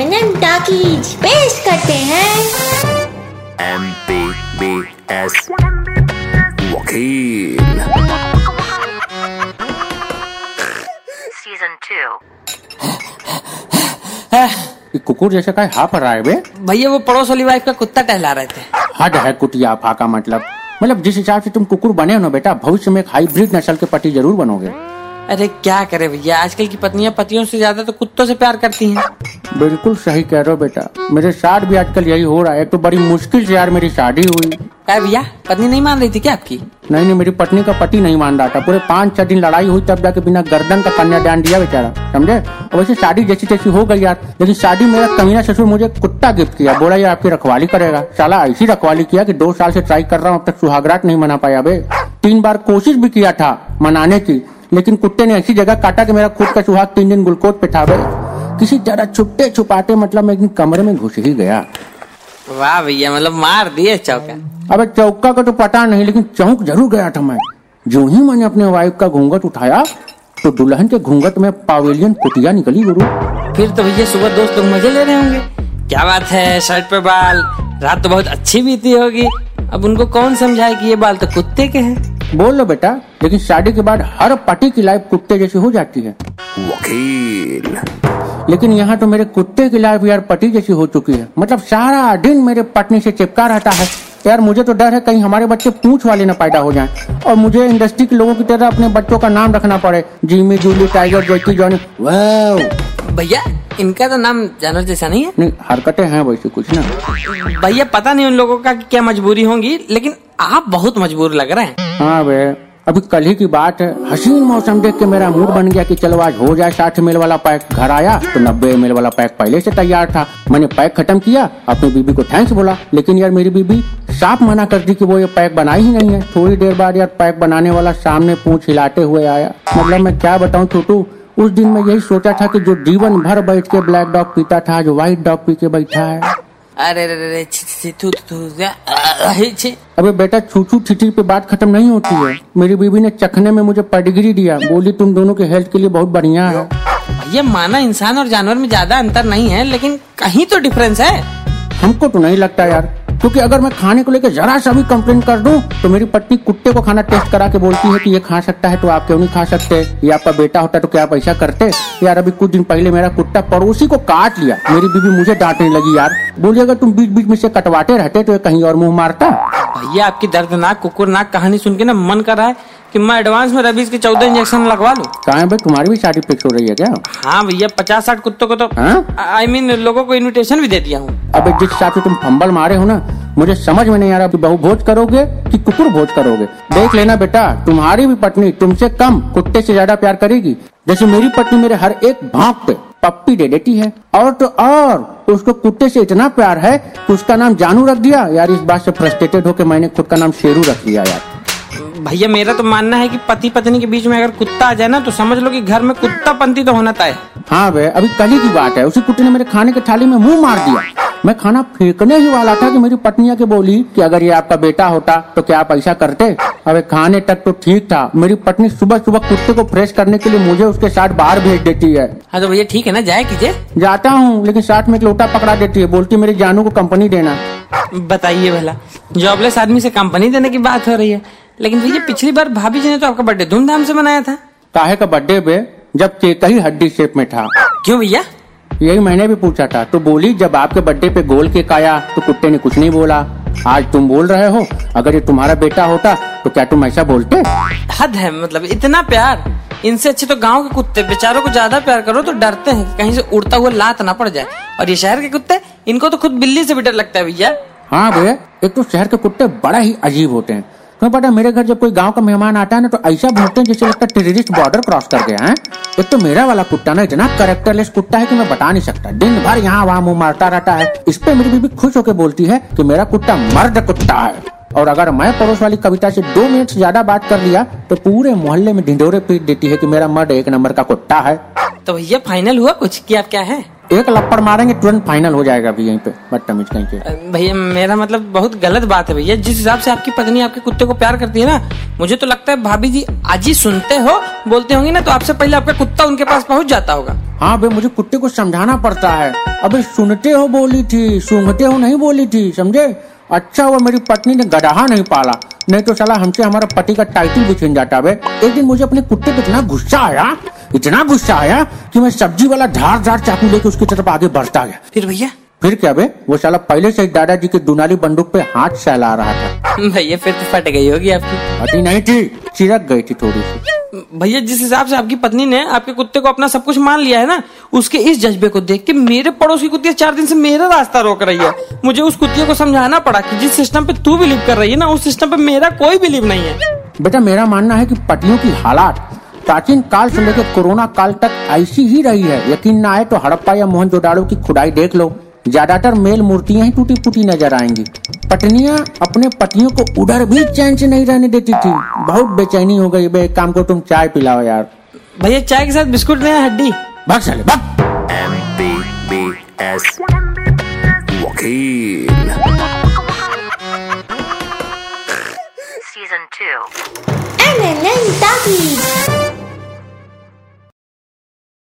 M N talkies पेश करते हैं। एम पी बी एस वकील। Season 2. ये कुकुर जैसे का हाँ पर रहा है बे? भैया वो पड़ोस वाली वाइफ का कुत्ता टहला रहे थे। हद है कुटिया फाका मतलब। मतलब जिस हिसाब से तुम कुकुर बने हो ना बेटा भविष्य में एक हाइब्रिड नस्ल के पति ज़रूर बनोगे। अरे क्या करे भैया? आजकल की पत्नियाँ पतियों से ज़्यादा तो कुत्तों से प्यार करती हैं। बिल्कुल सही कह रहे हो बेटा। मेरे साथ भी आजकल यही हो रहा है तो बड़ी मुश्किल से यार मेरी शादी हुई। क्या भैया? पत्नी नहीं मान रही थी क्या आपकी? नहीं नहीं मेरी पत्नी का पति नहीं मान रहा था। पूरे पाँच छह दिन लड़ाई हुई तब जाके बिना गर्दन का कन्या कन्यादान दिया बेचारा समझे? और वैसे शादी जैसी तैसी हो गई यार लेकिन शादी मेरा कमीना ससुर मुझे कुत्ता गिफ्ट किया। बोला ये आपकी रखवाली करेगा। साला ऐसी रखवाली किया कि दो साल से ट्राई कर रहा हूँ अब तक सुहागरात नहीं मना पाया। बे तीन बार कोशिश भी किया था मनाने की लेकिन कुत्ते ने ऐसी जगह काटा कि मेरा खुद का सुहाग तीन दिन गुलकोज पे था बे किसी तरह छुपते छुपाते मतलब मैं एक कमरे में घुस ही गया। वाह भैया मतलब मार दिए चौका। अबे चौका का तो पता नहीं लेकिन चौक ज़रूर गया था मैं। जो ही मैंने अपने वाइफ का घूंघट उठाया तो दुल्हन के घूंघट में पावेलियन कुटिया निकली गुरु। फिर तो भैया सुबह दोस्त लोग मज़े ले रहे होंगे। क्या बात है शर्ट पे बाल। रात तो बहुत अच्छी बीती होगी। अब उनको कौन समझाए कि ये बाल तो कुत्ते के हैं? बोल लो बेटा लेकिन शादी के बाद हर पति की लाइफ कुत्ते जैसी हो जाती है। वकील। लेकिन यहाँ तो मेरे कुत्ते की लाइफ यार पति जैसी हो चुकी है। मतलब सारा दिन मेरे पत्नी से चिपका रहता है। यार मुझे तो डर है कहीं हमारे बच्चे पूछ वाले न पैदा हो जाएँ। और मुझे इंडस्ट्री के लोगों की तरह अपने बच्चों का नाम रखना पड़े। Jimmy Julie Tiger Jackie Johnny. वाह भैया इनका तो नाम जानवर जैसा नहीं है। नहीं हरकतें हैं वैसे कुछ ना। भैया पता नहीं उन लोगों का क्या मजबूरी होंगी लेकिन आप बहुत मजबूर लग रहे हैं। हाँ बे अभी कल ही की बात है। हसीन मौसम देख के मेरा मूड बन गया कि चलो आज हो जाए साठ एम वाला पैक। घर आया तो नब्बे एम वाला पैक पहले से तैयार था। मैंने पैक खत्म किया अपनी बीबी को थैंक्स बोला। लेकिन यार मेरी बीबी साफ़ मना कर दी कि वो ये पैक बनाई ही नहीं है। थोड़ी देर बाद यार पैक बनाने वाला सामने पूछ हिलाते हुए आया। मतलब मैं क्या बताऊँ छोटू? उस दिन मैं यही सोचा था कि जो जीवन भर बैठ के ब्लैक डॉग पीता था जो व्हाइट डॉग पी के बैठा है। अरे रे रे रे छी छी थू थू थू अहे, छी। अबे बेटा छूछू ठिठी पे बात खत्म नहीं होती है। मेरी बीबी ने चखने में मुझे पेडिग्री दिया। बोली तुम दोनों के हेल्थ के लिए बहुत बढ़िया है। ये माना इंसान और जानवर में ज़्यादा अंतर नहीं है लेकिन कहीं तो डिफरेंस है। हमको तो नहीं लगता यार। क्योंकि अगर मैं खाने को लेकर जरा सा भी कंप्लेन कर दूँ तो मेरी पत्नी कुत्ते को खाना टेस्ट करा के बोलती है कि ये खा सकता है तो आप क्यों नहीं खा सकते? ये आपका बेटा होता तो क्या आप ऐसा करते? यार अभी कुछ दिन पहले मेरा कुत्ता पड़ोसी को काट लिया। मेरी बीबी मुझे डांटने लगी यार। बोली अगर तुम बीच बीच में से कटवाते रहते तो कहीं और मुँह मारता? भैया आपकी दर्दनाक कुकुरनाक कहानी सुन के ना मन कर रहा है कि मैं एडवांस में रबीज के चौदह इंजेक्शन लगवा लूँ। कहा भाई? तुम्हारी भी शादी फिक्स हो रही है क्या? हाँ भैया पचास साठ कुत्तों को तो हाँ? आई मीन लोगों को इनविटेशन भी दे दिया हूँ। अबे जिस हिसाब से तुम फंबल मारे हो ना मुझे समझ में नहीं आ रहा कि बहु भोज करोगे कि कुकुर भोज करोगे। देख लेना बेटा, तुम्हारी भी पत्नी तुमसे कम कुत्ते से ज़्यादा प्यार करेगी। जैसे मेरी पत्नी मेरे हर एक भाग पे पप्पी दे देती है। और तो और उसको कुत्ते से इतना प्यार है कि उसका नाम जानू रख दिया। यार, इस बात से फ्रस्ट्रेटेड होकर मैंने खुद का नाम शेरू रख दिया यार। भैया मेरा तो मानना है कि पति पत्नी के बीच में अगर कुत्ता आ जाए ना तो समझ लो कि घर में कुत्ता पंती तो होना तय हाँ। भाई अभी कल ही की बात है। उसी कुत्ते ने मेरे खाने के थाली में मुँह मार दिया। मैं खाना फेंकने ही वाला था कि मेरी पत्नी आके बोली कि अगर ये आपका बेटा होता तो क्या आप ऐसा करते? अबे खाने तक तो ठीक था। मेरी पत्नी सुबह सुबह कुत्ते को फ्रेश करने के लिए मुझे उसके साथ बाहर भेज देती है। हाँ तो भैया ठीक है ना? जाए कीजिए। जाता हूँ लेकिन साथ में एक लोटा पकड़ा देती है। बोलती मेरी जानू को कंपनी देना। बताइए भला। जॉबलेस आदमी से कंपनी देने की बात हो रही है। लेकिन भैया पिछली बार भाभी जी ने तो आपका बर्थडे धूमधाम से मनाया था। काहे का बर्थडे पे जब केक ही हड्डी शेप में था। क्यों भैया? यही मैंने भी पूछा था। तो बोली जब आपके बर्थडे पे गोल केक आया तो कुत्ते ने कुछ नहीं बोला। आज तुम बोल रहे हो अगर ये तुम्हारा बेटा होता तो क्या तुम ऐसा बोलते? हद है मतलब इतना प्यार। इनसे अच्छे तो गाँव के कुत्ते बेचारों को ज़्यादा प्यार करो तो डरते हैं कहीं से उड़ता हुआ लात ना पड़ जाए। और ये शहर के कुत्ते इनको तो खुद बिल्ली से भी डर लगता है भैया। हाँ भैया एक तो शहर के कुत्ते बड़ा ही अजीब होते हैं। पता है, मेरे घर जब कोई गाँव का मेहमान आता है ना तो ऐसा भौंकते हैं जैसे लगता टेररिस्ट बॉर्डर क्रॉस कर गया है। एक तो मेरा वाला कुत्ता ना इतना करेक्टरलेस कुत्ता है कि मैं बता नहीं सकता। दिन भर यहाँ वहाँ मुँह मारता रहता है। इस पे मेरी बीबी खुश होकर बोलती है कि मेरा कुत्ता मर्द कुत्ता है। और अगर मैं पड़ोस वाली कविता से दो मिनट ज़्यादा बात कर लिया तो पूरे मोहल्ले में ढिंडोरे पीट देती है कि मेरा मर्द एक नंबर का कुत्ता है। तो भैया फाइनल हुआ कुछ? कि आप क्या है? एक लपड़ मारेंगे तुरंत फाइनल हो जाएगा अभी यहीं पे बदतमीज कहीं के भैया मेरा मतलब बहुत गलत बात है भैया। जिस हिसाब से आपकी पत्नी आपके कुत्ते को प्यार करती है ना मुझे तो लगता है भाभी जी आज ही सुनते हो बोलते होंगे ना तो आपसे पहले आपका कुत्ता उनके पास पहुँच जाता होगा। हाँ भाई मुझे कुत्ते को समझाना पड़ता है। अभी सुनते हो बोली थी सूंघते हो नहीं बोली थी समझे? अच्छा हुआ मेरी पत्नी ने गधाहा नहीं पाला। नहीं तो साला हमसे हमारा पति का टाइटल भी छिन जाता बे एक दिन मुझे अपने कुत्ते पे इतना गुस्सा आया इतना गुस्सा आया कि मैं सब्ज़ी वाला धार धार चाकू लेके उसकी तरफ़ आगे बढ़ता गया। फिर भैया? फिर क्या बे? वो साला पहले से ही दादाजी की दुनाली बंदूक पे हाथ सहला रहा था। भैया फिर तो फट गई होगी आपकी। पति नहीं थी चिरक गई थी थोड़ी सी। भैया जिस हिसाब से आपकी पत्नी ने आपके कुत्ते को अपना सब कुछ मान लिया है ना उसके इस जज्बे को देख के मेरे पड़ोस की चार दिन से मेरा रास्ता रोक रही है। मुझे उस कुत्तियों को समझाना पड़ा कि जिस सिस्टम पे तू बिलीव कर रही है ना उस सिस्टम पे मेरा कोई बिलीव नहीं है। बेटा मेरा मानना है कि पतियों की हालात प्राचीन काल से लेकर कोरोना काल तक ऐसी ही रही है। यकीन ना आए तो हड़प्पा या मोहनजोदाड़ो की खुदाई देख लो। ज़्यादातर मेल मूर्तियाँ ही टूटी फूटी नज़र आएँगी। पत्नियाँ अपने पतियों को उधर भी चैन से नहीं रहने देती थी। बहुत बेचैनी हो गई। भाई काम को तुम चाय पिलाओ यार। भैया चाय के साथ बिस्कुट नहीं हड्डी? भाग साले भाग एम बी बी एस वकील।